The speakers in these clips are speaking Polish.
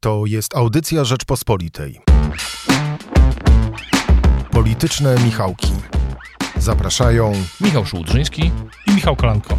To jest audycja Rzeczpospolitej. Polityczne Michałki. Zapraszają Michał Szułdrzyński i Michał Kolanko.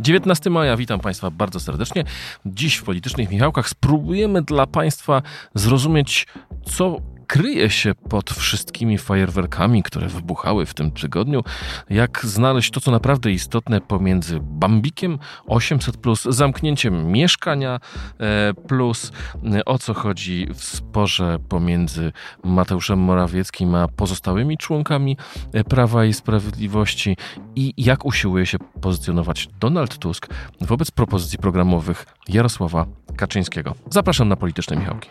19 maja, witam Państwa bardzo serdecznie. Dziś w Politycznych Michałkach spróbujemy dla Państwa zrozumieć, co kryje się pod wszystkimi fajerwerkami, które wybuchały w tym tygodniu, jak znaleźć to, co naprawdę istotne pomiędzy Bambikiem 800 plus, zamknięciem mieszkania e, plus, e, o co chodzi w sporze pomiędzy Mateuszem Morawieckim a pozostałymi członkami e, Prawa i Sprawiedliwości i jak usiłuje się pozycjonować Donald Tusk wobec propozycji programowych Jarosława Kaczyńskiego. Zapraszam na polityczne Michałki.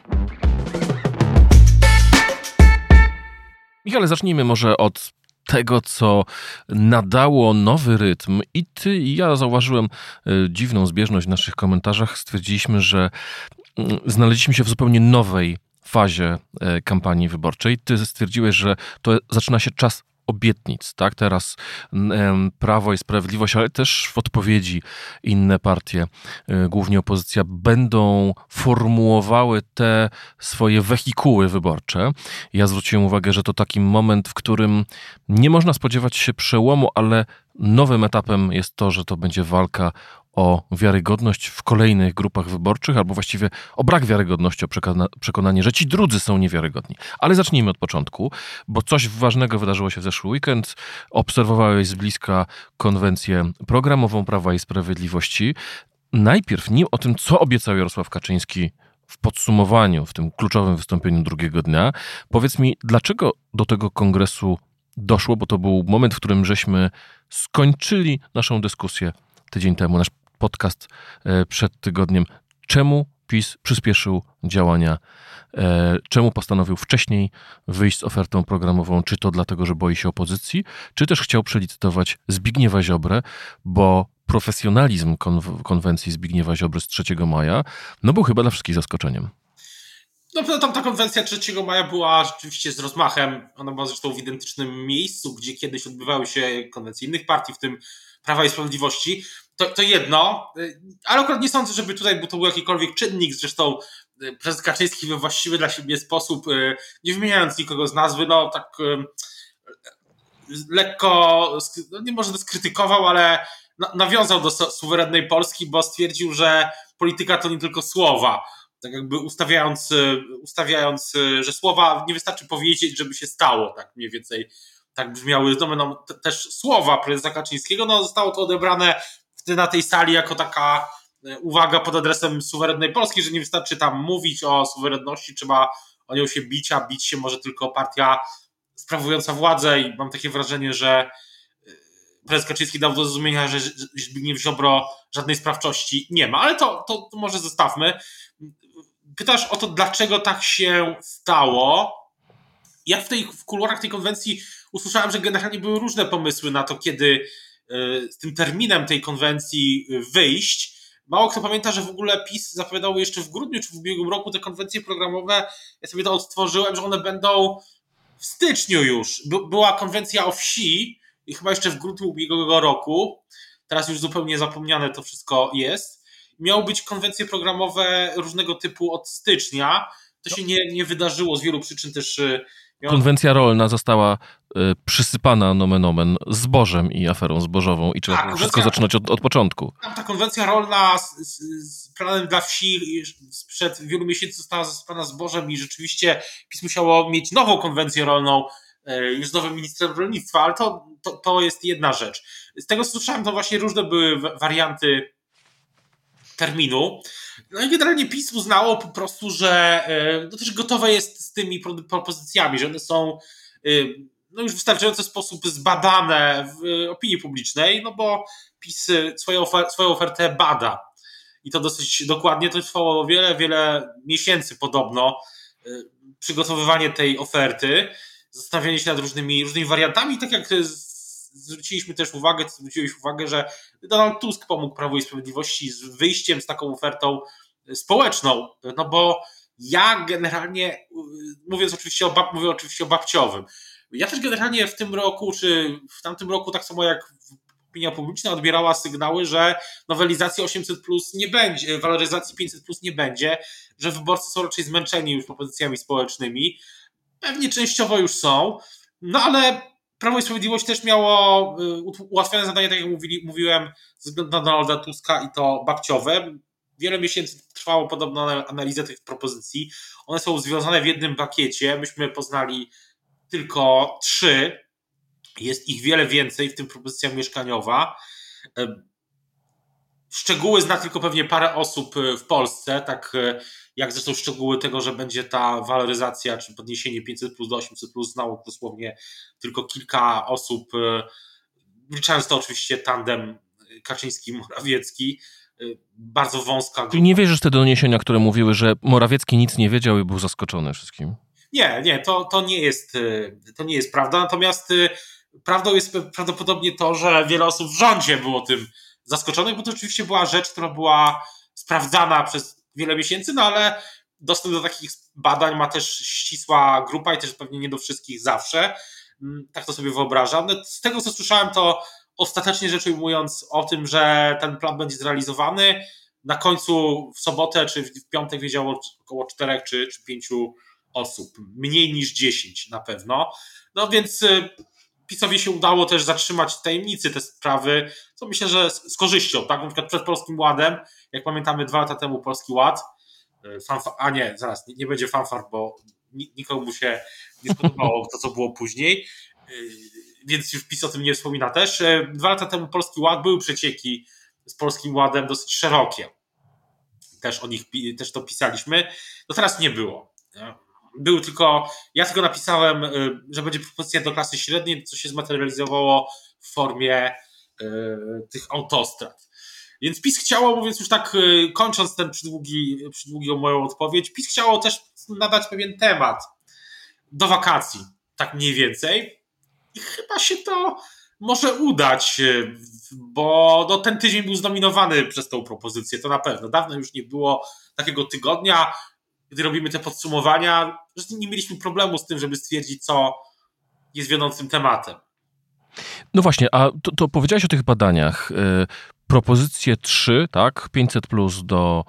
Michale, zacznijmy może od tego, co nadało nowy rytm. I ty, i ja zauważyłem e, dziwną zbieżność w naszych komentarzach. Stwierdziliśmy, że mm, znaleźliśmy się w zupełnie nowej fazie e, kampanii wyborczej. Ty stwierdziłeś, że to zaczyna się czas obietnic, tak? Teraz Prawo i Sprawiedliwość, ale też w odpowiedzi inne partie, e, głównie opozycja, będą formułowały te swoje wehikuły wyborcze. Ja zwróciłem uwagę, że to taki moment, w którym nie można spodziewać się przełomu, ale nowym etapem jest to, że to będzie walka o wiarygodność w kolejnych grupach wyborczych, albo właściwie o brak wiarygodności, o przekona przekonanie, że ci drudzy są niewiarygodni. Ale zacznijmy od początku, bo coś ważnego wydarzyło się w zeszły weekend. Obserwowałeś z bliska konwencję programową Prawa i Sprawiedliwości. Najpierw nim o tym, co obiecał Jarosław Kaczyński w podsumowaniu, w tym kluczowym wystąpieniu drugiego dnia. Powiedz mi, dlaczego do tego kongresu doszło, bo to był moment, w którym żeśmy skończyli naszą dyskusję tydzień temu, nasz podcast e, przed tygodniem, czemu PiS przyspieszył działania, e, czemu postanowił wcześniej wyjść z ofertą programową, czy to dlatego, że boi się opozycji, czy też chciał przelicytować Zbigniewa Ziobrę, bo profesjonalizm konw konwencji Zbigniewa Ziobry z 3 maja, no był chyba dla wszystkich zaskoczeniem. No, tam ta konwencja 3 maja była rzeczywiście z rozmachem. Ona była zresztą w identycznym miejscu, gdzie kiedyś odbywały się konwencje innych partii, w tym Prawa i Sprawiedliwości to, to jedno, y, ale akurat nie sądzę, żeby tutaj to był jakikolwiek czynnik, zresztą y, prezes Kaczyński we właściwy dla siebie sposób, y, nie wymieniając nikogo z nazwy, no tak lekko, no nie może skrytykował, ale nawiązał do suwerennej Polski, bo stwierdził, że polityka to nie tylko słowa. Tak jakby ustawiając, ustawiając, że słowa nie wystarczy powiedzieć, żeby się stało, tak mniej więcej tak brzmiały. No, też słowa prezesa Kaczyńskiego, no zostało to odebrane na tej sali jako taka e, uwaga pod adresem suwerennej Polski, że nie wystarczy tam mówić o suwerenności, trzeba o nią się bić, a bić się może tylko partia sprawująca władzę. I mam takie wrażenie, że e, prezes Kaczyński dał do zrozumienia, że Zbigniew Ziobro żadnej sprawczości nie ma, ale to, to może zostawmy. Pytasz o to, dlaczego tak się stało. Ja w, tej, w kuluarach tej konwencji usłyszałem, że generalnie były różne pomysły na to, kiedy E, z tym terminem tej konwencji wyjść. Mało kto pamięta, że w ogóle PiS zapowiadało jeszcze w grudniu czy w ubiegłym roku te konwencje programowe. Ja sobie to odtworzyłem, że one będą w styczniu już. Była konwencja o wsi i chyba jeszcze w grudniu ubiegłego roku. Teraz już zupełnie zapomniane to wszystko jest. Miały być konwencje programowe różnego typu od stycznia. To się nie, nie wydarzyło z wielu przyczyn też e, Konwencja rolna została y, przysypana nomen omen zbożem i aferą zbożową i trzeba tak, wszystko zaczynać od, od początku. Ta konwencja rolna z, z, z, planem dla wsi sprzed wielu miesięcy została zasypana zbożem i rzeczywiście PiS musiało mieć nową konwencję rolną y, już z nowym ministrem rolnictwa, ale to, to, to jest jedna rzecz. Z tego co słyszałem, to właśnie różne były warianty terminu. No i generalnie PiS uznało po prostu, że e, no też gotowe jest z tymi propozycjami, że one są e, no już w wystarczający sposób zbadane w opinii publicznej, no bo PiS swoją, ofer swoją ofertę bada. I to dosyć dokładnie, to trwało wiele, wiele miesięcy podobno, e, przygotowywanie tej oferty, zastanawianie się nad różnymi, różnymi wariantami, tak jak zwróciliśmy też uwagę, zwróciłeś uwagę, że Donald Tusk pomógł Prawu i Sprawiedliwości z wyjściem z taką ofertą społeczną, no bo ja generalnie, mówiąc oczywiście o, mówię oczywiście o babciowym, ja też generalnie w tym roku, czy w tamtym roku, tak samo jak opinia publiczna odbierała sygnały, że nowelizacji 800 plus nie będzie, waloryzacji 500 plus nie będzie, że wyborcy są raczej zmęczeni już propozycjami społecznymi. Pewnie częściowo już są, no ale Prawo i Sprawiedliwość też miało y, ułatwione zadanie, tak jak mówili, mówiłem, ze względu na Donalda Tuska i to babciowe. Wiele miesięcy trwało podobna analiza tych propozycji. One są związane w jednym pakiecie. Myśmy poznali tylko trzy. Jest ich wiele więcej, w tym propozycja mieszkaniowa. Y, szczegóły zna tylko pewnie parę osób y, w Polsce, tak jak zresztą szczegóły tego, że będzie ta waloryzacja czy podniesienie 500 plus do 800 plus znało dosłownie tylko kilka osób, wliczając to oczywiście tandem Kaczyński-Morawiecki, bardzo wąska grupa. Czyli nie wierzysz te doniesienia, które mówiły, że Morawiecki nic nie wiedział i był zaskoczony wszystkim? Nie, nie, to, to, nie, jest, to nie jest prawda, natomiast prawdą jest prawdopodobnie to, że wiele osób w rządzie było tym zaskoczonych, bo to oczywiście była rzecz, która była sprawdzana przez wiele miesięcy, no ale dostęp do takich badań ma też ścisła grupa i też pewnie nie do wszystkich zawsze. Mm, tak to sobie wyobrażam. No, z tego, co słyszałem, to ostatecznie rzecz ujmując o tym, że ten plan będzie zrealizowany, na końcu w sobotę czy w piątek wiedziało około czterech czy, czy pięciu osób. Mniej niż dziesięć na pewno. No więc y, PiSowi się udało też zatrzymać tajemnicy te sprawy, co myślę, że z, korzyścią, tak? Na przykład przed Polskim Ładem, jak pamiętamy dwa lata temu Polski Ład, e, a nie, zaraz, nie, nie będzie fanfar, bo nikomu się nie spodobało to, co było później, e, więc już PiS o tym nie wspomina też. E, dwa lata temu Polski Ład, były przecieki z Polskim Ładem dosyć szerokie. Też o nich, też to pisaliśmy. No teraz nie było był tylko, ja tylko napisałem, y, że będzie propozycja do klasy średniej, co się zmaterializowało w formie y, tych autostrad. Więc PiS chciało, mówiąc już tak, y, kończąc ten przydługi, przydługą moją odpowiedź, PiS chciało też nadać pewien temat do wakacji, tak mniej więcej. I chyba się to może udać, bo no, ten tydzień był zdominowany przez tą propozycję, to na pewno. Dawno już nie było takiego tygodnia, gdy robimy te podsumowania, nie mieliśmy problemu z tym, żeby stwierdzić, co jest wiodącym tematem. No właśnie, a to, to powiedziałeś o tych badaniach. Propozycje 3, tak, 500 plus do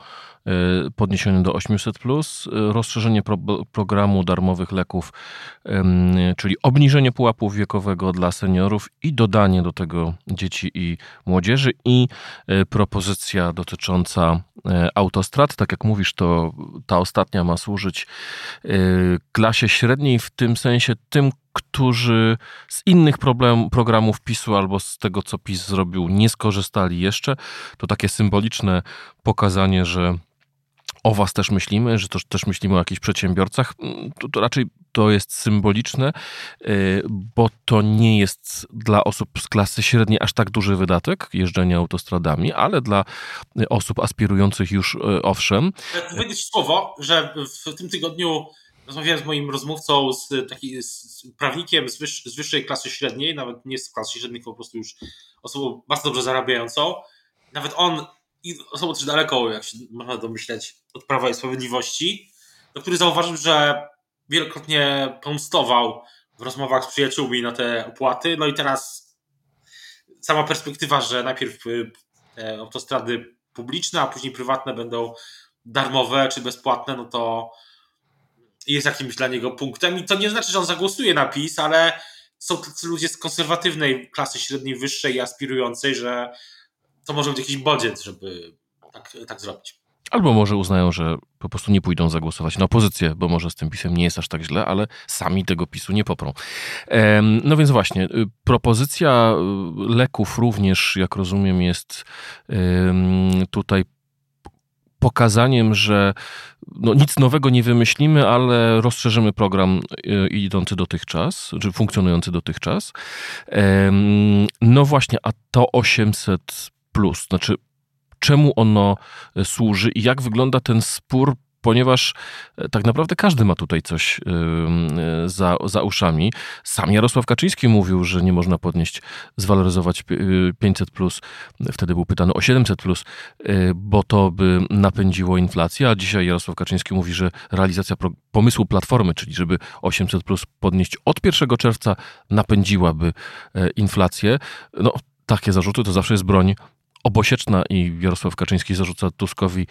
Y, podniesiony do 800, plus, y, rozszerzenie pro, programu darmowych leków, czyli obniżenie pułapu wiekowego dla seniorów i dodanie do tego dzieci i młodzieży, i y, propozycja dotycząca autostrad. Tak jak mówisz, to ta ostatnia ma służyć klasie średniej, w tym sensie tym, którzy z innych problem, programów PiSu albo z tego, co PiS zrobił, nie skorzystali jeszcze. To takie symboliczne pokazanie, że o was też myślimy, że to też myślimy o jakichś przedsiębiorcach, mm, to, to raczej to jest symboliczne, y, bo to nie jest dla osób z klasy średniej aż tak duży wydatek jeżdżenia autostradami, ale dla osób aspirujących już y, owszem. Powiedzieć słowo, że w tym tygodniu rozmawiałem z moim rozmówcą, z, taki, z prawnikiem z, wyż, z wyższej klasy średniej, nawet nie z klasy średniej, po prostu już osobą bardzo dobrze zarabiającą. Nawet on i osobą też daleko, jak się można domyśleć, od Prawa i Sprawiedliwości, do który zauważył, że wielokrotnie pomstował w rozmowach z przyjaciółmi na te opłaty. No i teraz sama perspektywa, że najpierw y, te autostrady publiczne, a później prywatne będą darmowe czy bezpłatne, no to jest jakimś dla niego punktem. I to nie znaczy, że on zagłosuje na PiS, ale są tacy ludzie z konserwatywnej klasy średniej, wyższej i aspirującej, że to może być jakiś bodziec, żeby tak, tak zrobić. Albo może uznają, że po prostu nie pójdą zagłosować na opozycję, bo może z tym pisem nie jest aż tak źle, ale sami tego pisu nie poprą. No więc właśnie, y, propozycja y, leków również, jak rozumiem, jest tutaj pokazaniem, że no, nic nowego nie wymyślimy, ale rozszerzymy program y, idący dotychczas, czy funkcjonujący dotychczas. No właśnie, a to 800 plus? Znaczy, czemu ono e, służy i jak wygląda ten spór ponieważ e, tak naprawdę każdy ma tutaj coś e, za, za uszami. Sam Jarosław Kaczyński mówił, że nie można podnieść, zwaloryzować 500, plus. wtedy był pytany o 700, plus, bo to by napędziło inflację, a dzisiaj Jarosław Kaczyński mówi, że realizacja pomysłu Platformy, czyli żeby 800 plus podnieść od 1 czerwca, napędziłaby inflację. No, takie zarzuty to zawsze jest broń obosieczna i Jarosław Kaczyński zarzuca Tuskowi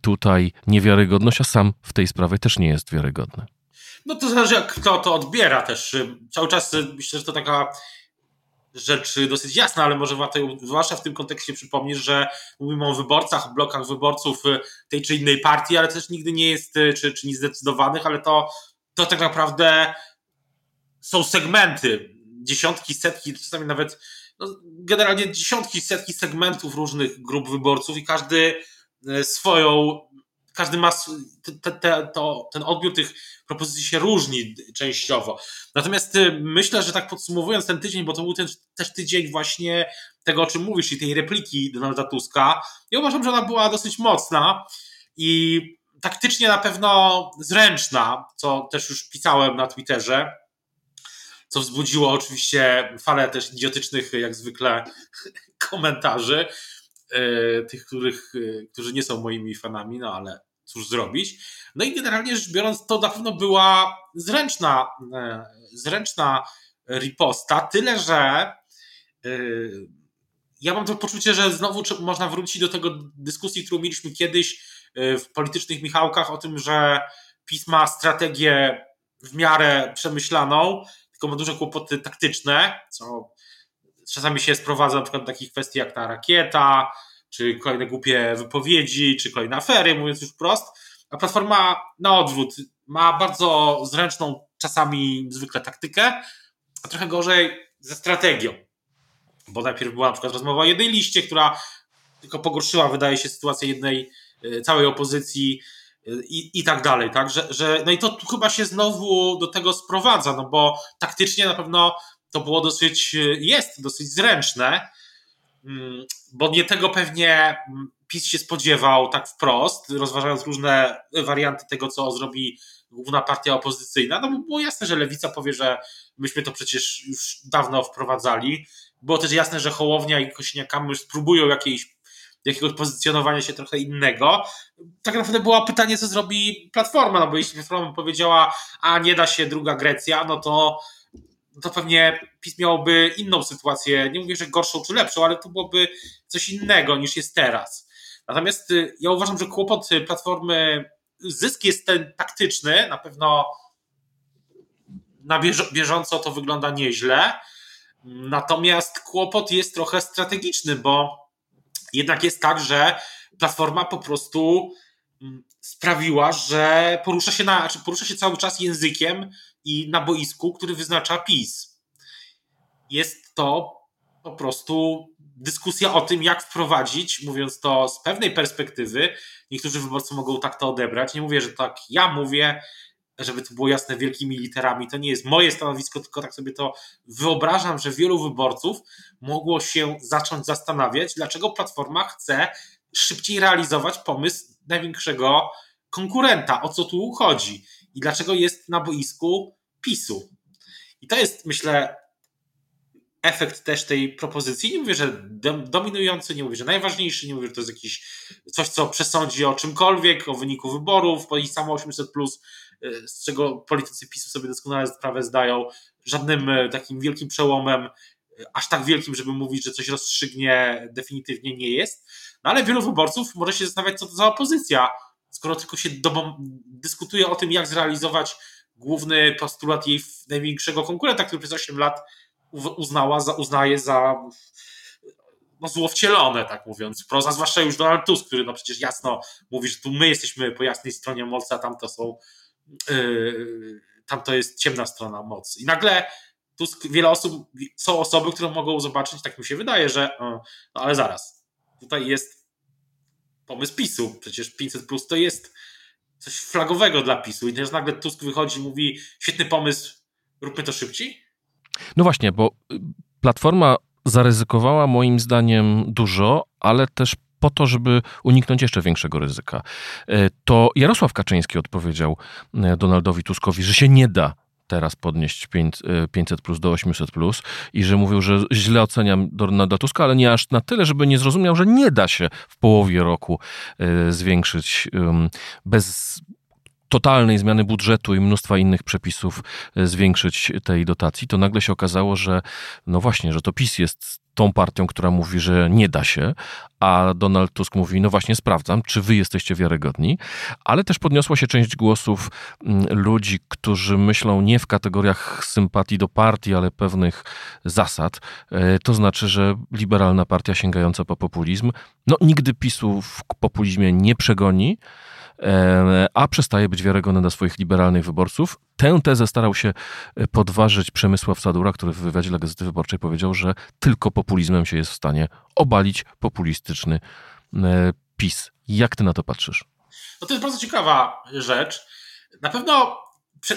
tutaj niewiarygodność, a sam w tej sprawie też nie jest wiarygodny. No to zależy, jak kto to odbiera też. Cały czas myślę, że to taka rzecz dosyć jasna, ale może warto zwłaszcza w tym kontekście przypomnieć, że mówimy o wyborcach, blokach wyborców tej czy innej partii, ale też nigdy nie jest, czy, czy niezdecydowanych, ale to, to tak naprawdę są segmenty, dziesiątki, setki, czasami nawet no, generalnie dziesiątki, setki segmentów różnych grup wyborców i każdy e, swoją, każdy ma te, te, to, ten odbiór tych propozycji się różni częściowo. Natomiast e, myślę, że tak podsumowując ten tydzień, bo to był ten, też tydzień właśnie tego, o czym mówisz, czyli tej repliki Donalda Tuska, ja uważam, że ona była dosyć mocna i taktycznie na pewno zręczna, co też już pisałem na Twitterze co wzbudziło oczywiście falę też idiotycznych, jak zwykle, komentarzy, e, tych, których, e, którzy nie są moimi fanami, no ale cóż zrobić. No i generalnie rzecz biorąc, to na pewno była zręczna, e, zręczna riposta, tyle że ja mam to poczucie, że znowu można wrócić do tego dyskusji, którą mieliśmy kiedyś w politycznych Michałkach o tym, że PiS ma strategię w miarę przemyślaną, tylko ma duże kłopoty taktyczne, co czasami się sprowadza na przykład do takich kwestii jak ta rakieta, czy kolejne głupie wypowiedzi, czy kolejne afery, mówiąc już wprost. A platforma na odwrót ma bardzo zręczną, czasami zwykle taktykę, a trochę gorzej ze strategią. Bo najpierw była na przykład rozmowa o jednej liście, która tylko pogorszyła, wydaje się, sytuację jednej, e, całej opozycji i, i tak dalej, tak? Że, że, no i to chyba się znowu do tego sprowadza, no bo taktycznie na pewno to było dosyć, jest dosyć zręczne, mm, bo nie tego pewnie PiS się spodziewał tak wprost, rozważając różne warianty tego, co zrobi główna partia opozycyjna, no bo było jasne, że Lewica powie, że myśmy to przecież już dawno wprowadzali. Było też jasne, że Hołownia i Kośniak-Kamysz spróbują jakiejś jakiegoś pozycjonowania się trochę innego. Tak naprawdę było pytanie, co zrobi Platforma, no bo jeśli Platforma powiedziała, a nie da się druga Grecja, no to to pewnie PiS miałoby inną sytuację, nie mówię, że gorszą czy lepszą, ale to byłoby coś innego niż jest teraz. Natomiast y, ja uważam, że kłopot Platformy, zysk jest ten taktyczny, na pewno na bieżąco to wygląda nieźle, natomiast kłopot jest trochę strategiczny, bo jednak jest tak, że platforma po prostu mm, sprawiła, że porusza się, na, znaczy porusza się cały czas językiem i na boisku, który wyznacza PiS. Jest to po prostu dyskusja o tym, jak wprowadzić, mówiąc to z pewnej perspektywy, niektórzy wyborcy mogą tak to odebrać. Nie mówię, że tak ja mówię, żeby to było jasne wielkimi literami, to nie jest moje stanowisko, tylko tak sobie to wyobrażam, że wielu wyborców mogło się zacząć zastanawiać, dlaczego Platforma chce szybciej realizować pomysł największego konkurenta, o co tu chodzi i dlaczego jest na boisku PiSu. I to jest, myślę, efekt też tej propozycji. Nie mówię, że dominujący, nie mówię, że najważniejszy, nie mówię, że to jest jakiś coś, co przesądzi o czymkolwiek, o wyniku wyborów, bo i samo 800 plus z czego politycy PiSu sobie doskonale sprawę zdają, żadnym e, takim wielkim przełomem, e, aż tak wielkim, żeby mówić, że coś rozstrzygnie, definitywnie nie jest. No ale wielu wyborców może się zastanawiać, co to za opozycja, skoro tylko się dyskutuje o tym, jak zrealizować główny postulat jej największego konkurenta, który przez 8 lat uznała, za, uznaje za no, złowcielone, tak mówiąc. Proza, zwłaszcza już Donald Tusk, który no przecież jasno mówi, że tu my jesteśmy po jasnej stronie mocy, a tam to są tam to jest ciemna strona mocy. I nagle tu wiele osób, są osoby, które mogą zobaczyć, tak mi się wydaje, że no ale zaraz, tutaj jest pomysł PiSu, przecież 500 plus to jest coś flagowego dla PiSu i też nagle Tusk wychodzi i mówi świetny pomysł, róbmy to szybciej? No właśnie, bo Platforma zaryzykowała moim zdaniem dużo, ale też po to, żeby uniknąć jeszcze większego ryzyka. E, to Jarosław Kaczyński odpowiedział e, Donaldowi Tuskowi, że się nie da teraz podnieść 500 e, plus do 800 plus i że mówił, że źle oceniam Donalda Tuska, ale nie aż na tyle, żeby nie zrozumiał, że nie da się w połowie roku zwiększyć bez totalnej zmiany budżetu i mnóstwa innych przepisów e, zwiększyć tej dotacji, to nagle się okazało, że no właśnie, że to PiS jest tą partią, która mówi, że nie da się, a Donald Tusk mówi, no właśnie sprawdzam, czy wy jesteście wiarygodni, ale też podniosła się część głosów mm, ludzi, którzy myślą nie w kategoriach sympatii do partii, ale pewnych zasad. E, to znaczy, że liberalna partia sięgająca po populizm, no nigdy PiSu w populizmie nie przegoni, a przestaje być wiarygodny dla swoich liberalnych wyborców. Tę tezę starał się e, podważyć Przemysław Sadura, który w wywiadzie dla Gazety Wyborczej powiedział, że tylko populizmem się jest w stanie obalić populistyczny e, PiS. Jak ty na to patrzysz? No to jest bardzo ciekawa rzecz. Na pewno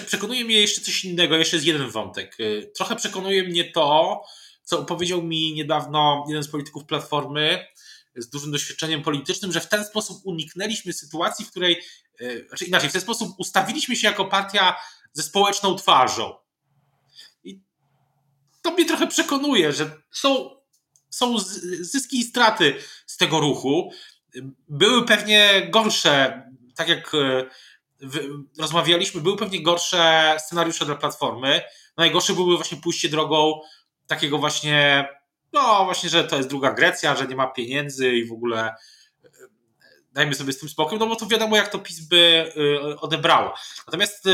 przekonuje mnie jeszcze coś innego, jeszcze jest jeden wątek. Trochę przekonuje mnie to, co powiedział mi niedawno jeden z polityków Platformy, z dużym doświadczeniem politycznym, że w ten sposób uniknęliśmy sytuacji, w której, e, znaczy inaczej, w ten sposób ustawiliśmy się jako partia ze społeczną twarzą. I to mnie trochę przekonuje, że są, są zyski i straty z tego ruchu. Były pewnie gorsze, tak jak e, rozmawialiśmy, były pewnie gorsze scenariusze dla Platformy. Najgorsze były właśnie pójście drogą takiego właśnie no właśnie, że to jest druga Grecja, że nie ma pieniędzy i w ogóle e, dajmy sobie z tym spokój, no bo to wiadomo, jak to PiS by e, odebrało. Natomiast e,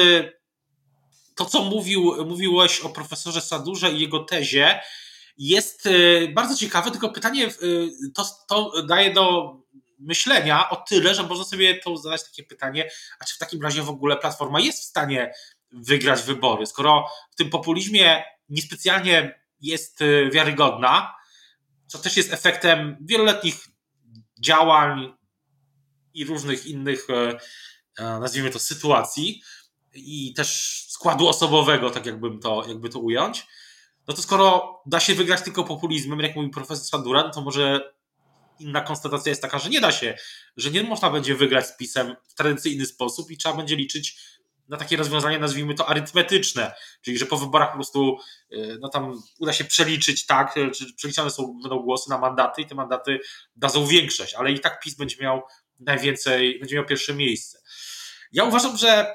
to, co mówił, mówiłeś o profesorze Sadurze i jego tezie, jest bardzo ciekawe, tylko pytanie to, to daje do myślenia o tyle, że można sobie to zadać takie pytanie, a czy w takim razie w ogóle Platforma jest w stanie wygrać wybory, skoro w tym populizmie niespecjalnie jest y, wiarygodna, co też jest efektem wieloletnich działań i różnych innych, e, e, nazwijmy to, sytuacji i też składu osobowego, tak jakbym to, jakby to ująć, no to skoro da się wygrać tylko populizmem, jak mówi profesor Sadura, no to może inna konstatacja jest taka, że nie da się, że nie można będzie wygrać z PiSem w tradycyjny sposób i trzeba będzie liczyć na takie rozwiązanie, nazwijmy to arytmetyczne, czyli że po wyborach po prostu y, no tam uda się przeliczyć tak, y, czy przeliczane są będą głosy na mandaty i te mandaty dadzą większość, ale i tak PiS będzie miał najwięcej, będzie miał pierwsze miejsce. Ja uważam, że,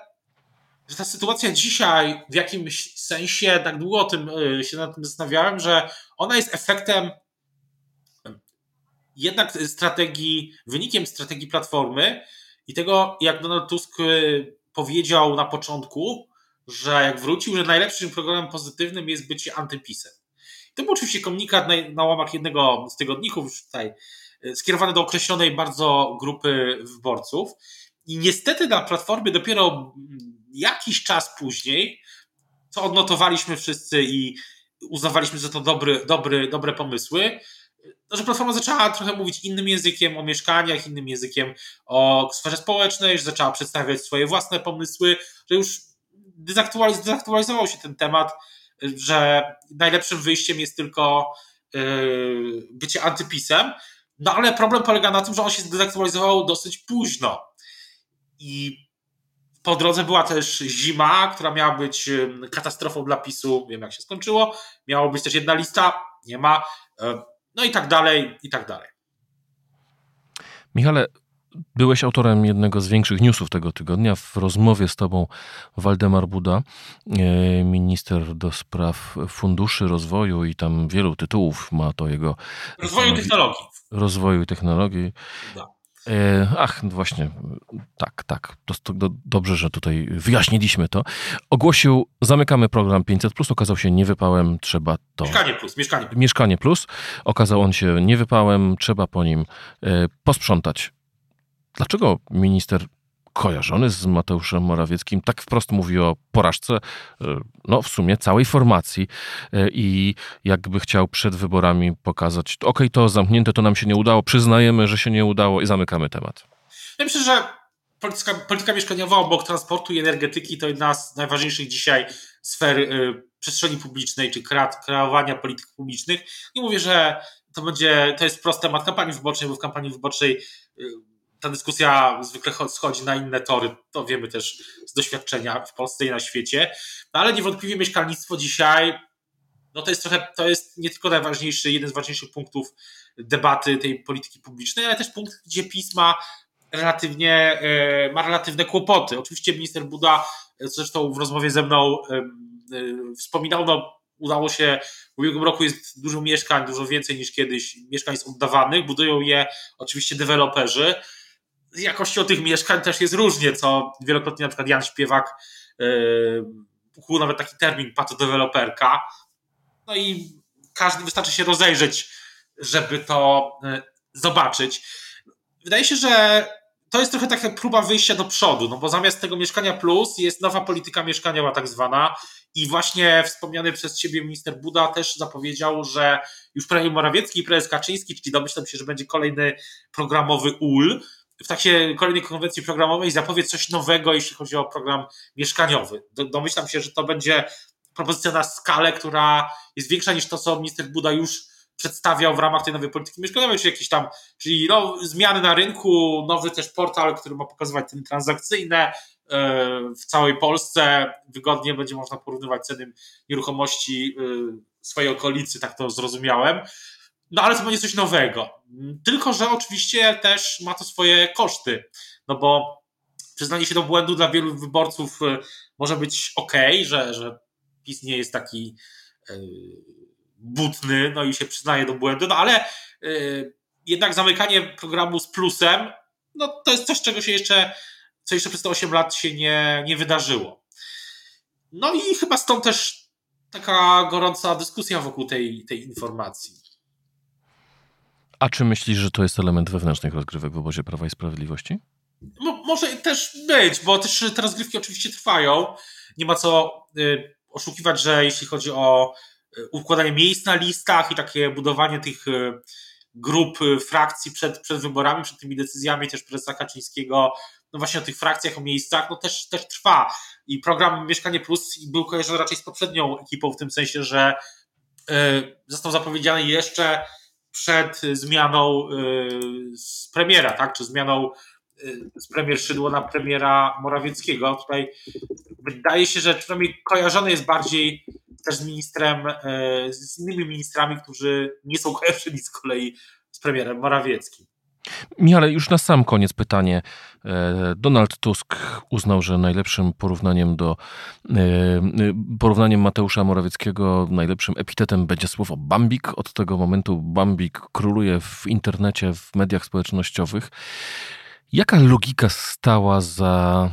że ta sytuacja dzisiaj w jakimś sensie, tak długo o tym y, się nad tym zastanawiałem, że ona jest efektem jednak strategii, wynikiem strategii Platformy i tego, jak Donald Tusk powiedział na początku, że jak wrócił, że najlepszym programem pozytywnym jest bycie antypisem. To był oczywiście komunikat na, na łamach jednego z tygodników, tutaj e, skierowany do określonej bardzo grupy wyborców. I niestety na platformie dopiero jakiś czas później, co odnotowaliśmy wszyscy i uznawaliśmy, że to dobry, dobry, dobre pomysły, że Platforma zaczęła trochę mówić innym językiem o mieszkaniach, innym językiem o sferze społecznej, że zaczęła przedstawiać swoje własne pomysły, że już dezaktualiz dezaktualizował się ten temat, że najlepszym wyjściem jest tylko yy, bycie antypisem. No ale problem polega na tym, że on się zdezaktualizował dosyć późno. I po drodze była też zima, która miała być katastrofą dla PiSu. Wiem, jak się skończyło. Miało być też jedna lista, nie ma. Yy, no i tak dalej, i tak dalej. Michale, byłeś autorem jednego z większych newsów tego tygodnia. W rozmowie z tobą Waldemar Buda, e, minister do spraw funduszy rozwoju i tam wielu tytułów ma to jego... Rozwoju technologii. Rozwoju i technologii. Da. E, ach, właśnie, tak, tak. Dobrze, że tutaj wyjaśniliśmy to. Ogłosił, zamykamy program 500, okazał się niewypałem, trzeba to. Mieszkanie plus, mieszkanie. Mieszkanie plus. Okazał on się niewypałem, trzeba po nim e, posprzątać. Dlaczego minister kojarzony z Mateuszem Morawieckim, tak wprost mówi o porażce, e, no w sumie całej formacji e, i jakby chciał przed wyborami pokazać, ok, to zamknięte, to nam się nie udało, przyznajemy, że się nie udało i zamykamy temat. Ja myślę, że polityka, polityka mieszkaniowa obok transportu i energetyki to jedna z najważniejszych dzisiaj sfer y, przestrzeni publicznej, czy kreowania polityk publicznych. Nie mówię, że to będzie, to jest prosty temat kampanii wyborczej, bo w kampanii wyborczej y, ta dyskusja zwykle schodzi na inne tory, to wiemy też z doświadczenia w Polsce i na świecie, no ale niewątpliwie mieszkalnictwo dzisiaj, no to jest trochę, to jest nie tylko najważniejszy, jeden z ważniejszych punktów debaty tej polityki publicznej, ale też punkt, gdzie PiS ma relatywnie, ma relatywne kłopoty. Oczywiście minister Buda, zresztą w rozmowie ze mną wspominał, no udało się, w ubiegłym roku jest dużo mieszkań, dużo więcej niż kiedyś mieszkań jest oddawanych, budują je oczywiście deweloperzy. Jakością tych mieszkań też jest różnie, co wielokrotnie na przykład Jan Śpiewak yy, nawet taki termin patodeweloperka. No i każdy wystarczy się rozejrzeć, żeby to yy, zobaczyć. Wydaje się, że to jest trochę taka próba wyjścia do przodu, no bo zamiast tego mieszkania plus jest nowa polityka mieszkaniowa tak zwana i właśnie wspomniany przez ciebie minister Buda też zapowiedział, że już premier Morawiecki i prezes Kaczyński, czyli domyślam się, że będzie kolejny programowy UL, w takiej kolejnej konwencji programowej zapowie coś nowego, jeśli chodzi o program mieszkaniowy. Domyślam się, że to będzie propozycja na skalę, która jest większa niż to, co minister Buda już przedstawiał w ramach tej nowej polityki mieszkaniowej, czy jakieś tam, czyli no, zmiany na rynku, nowy też portal, który ma pokazywać ceny transakcyjne e, w całej Polsce. Wygodnie będzie można porównywać ceny nieruchomości e, swojej okolicy, tak to zrozumiałem. No ale to będzie coś nowego. Tylko, że oczywiście też ma to swoje koszty, no bo przyznanie się do błędu dla wielu wyborców e, może być ok, że, że PiS nie jest taki butny, no i się przyznaje do błędu, no ale yy, jednak zamykanie programu z plusem, no to jest coś, czego się jeszcze, co jeszcze przez te 8 lat się nie, nie wydarzyło. No i chyba stąd też taka gorąca dyskusja wokół tej, tej informacji. A czy myślisz, że to jest element wewnętrznych rozgrywek w obozie Prawa i Sprawiedliwości? Może też być, bo też te rozgrywki oczywiście trwają. Nie ma co y, oszukiwać, że jeśli chodzi o układanie miejsc na listach i takie budowanie tych e, grup, e, frakcji przed, przed wyborami, przed tymi decyzjami też prezesa Kaczyńskiego, no właśnie o tych frakcjach, o miejscach, no też, też trwa. I program Mieszkanie Plus był kojarzony raczej z poprzednią ekipą, w tym sensie, że e, został zapowiedziany jeszcze przed zmianą z premiera, tak, czy zmianą z premier Szydło na premiera Morawieckiego. Tutaj wydaje się, że przynajmniej kojarzony jest bardziej też z ministrem, e, z innymi ministrami, którzy nie są kojarzeni z kolei z premierem Morawieckim. Michale, już na sam koniec pytanie. E, Donald Tusk uznał, że najlepszym porównaniem do e, porównaniem Mateusza Morawieckiego, najlepszym epitetem będzie słowo Bambik. Od tego momentu Bambik króluje w internecie, w mediach społecznościowych. Jaka logika stała za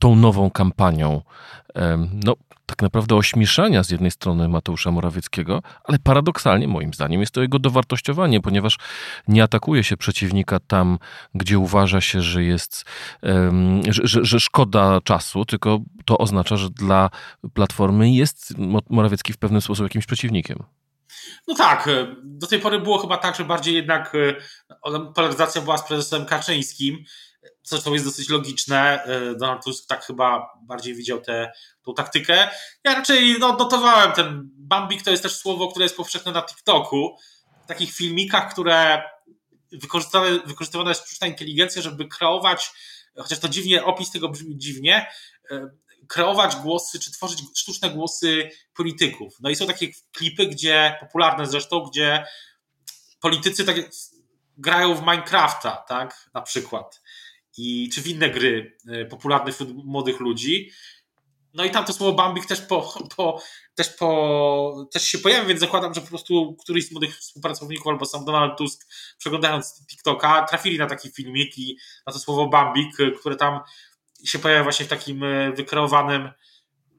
tą nową kampanią? No, tak naprawdę ośmieszania z jednej strony Mateusza Morawieckiego, ale paradoksalnie moim zdaniem jest to jego dowartościowanie, ponieważ nie atakuje się przeciwnika tam, gdzie uważa się, że jest, że, że, szkoda czasu, tylko to oznacza, że dla Platformy jest Morawiecki w pewien sposób jakimś przeciwnikiem. No tak, e, do tej pory było chyba tak, że bardziej jednak e, polaryzacja była z prezesem Kaczyńskim, co jest dosyć logiczne. E, Donald Tusk tak chyba bardziej widział tę taktykę. Ja raczej no, notowałem ten Bambik, to jest też słowo, które jest powszechne na TikToku. W takich filmikach, które wykorzystywane, wykorzystywana jest sztuczna inteligencja, żeby kreować, chociaż to dziwnie, opis tego brzmi dziwnie, kreować głosy, czy tworzyć sztuczne głosy polityków. No i są takie klipy, gdzie, popularne zresztą, gdzie politycy tak grają w Minecrafta, tak, na przykład. I, czy w inne gry e, popularne wśród młodych ludzi. No i tam to słowo Bambik też, po, po, też, po, też się pojawia, więc zakładam, że po prostu któryś z młodych współpracowników albo sam Donald Tusk, przeglądając TikToka, trafili na taki filmik i na to słowo Bambik, e, które tam się pojawia właśnie w takim e, wykreowanym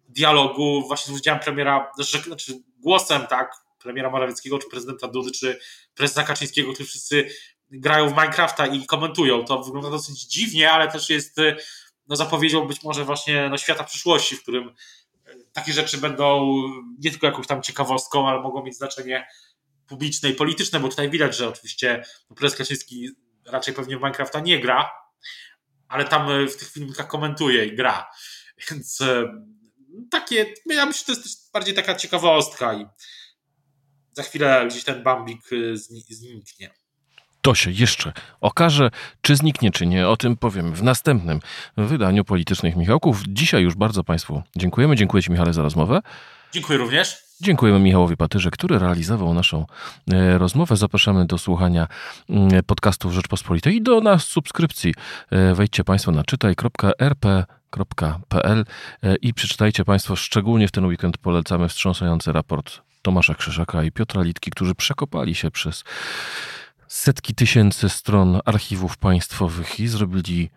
dialogu właśnie z udziałem premiera, znaczy głosem, tak, premiera Morawieckiego, czy prezydenta Dudy, czy prezydenta Kaczyńskiego, którzy wszyscy grają w Minecrafta i komentują. To wygląda dosyć dziwnie, ale też jest e, no, zapowiedzią być może właśnie no, świata przyszłości, w którym e, takie rzeczy będą nie tylko jakąś tam ciekawostką, ale mogą mieć znaczenie publiczne i polityczne, bo tutaj widać, że oczywiście prezes Kaczyński raczej pewnie w Minecrafta nie gra, ale tam e, w tych filmikach komentuje i gra. Więc takie, ja myślę, że to jest też bardziej taka ciekawostka i za chwilę gdzieś ten Bambik zniknie. To się jeszcze okaże, czy zniknie, czy nie. O tym powiem w następnym wydaniu Politycznych Michałków. Dzisiaj już bardzo Państwu dziękujemy. Dziękuję Ci, Michale, za rozmowę. Dziękuję również. Dziękujemy Michałowi Patyrze, który realizował naszą e, rozmowę. Zapraszamy do słuchania mm, podcastów Rzeczpospolitej i do nas subskrypcji. E, wejdźcie Państwo na czytaj.rp.pl e, i przeczytajcie Państwo, szczególnie w ten weekend polecamy wstrząsający raport Tomasza Krzyżaka i Piotra Litki, którzy przekopali się przez setki tysięcy stron archiwów państwowych i zrobili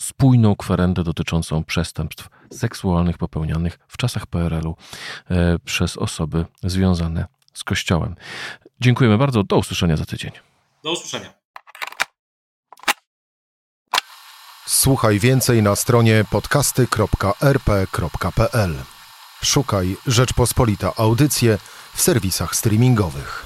spójną kwerendę dotyczącą przestępstw seksualnych popełnianych w czasach PRL-u e, przez osoby związane z Kościołem. Dziękujemy bardzo. Do usłyszenia za tydzień. Do usłyszenia. Słuchaj więcej na stronie podcasty.rp.pl. Szukaj Rzeczpospolita Audycje w serwisach streamingowych.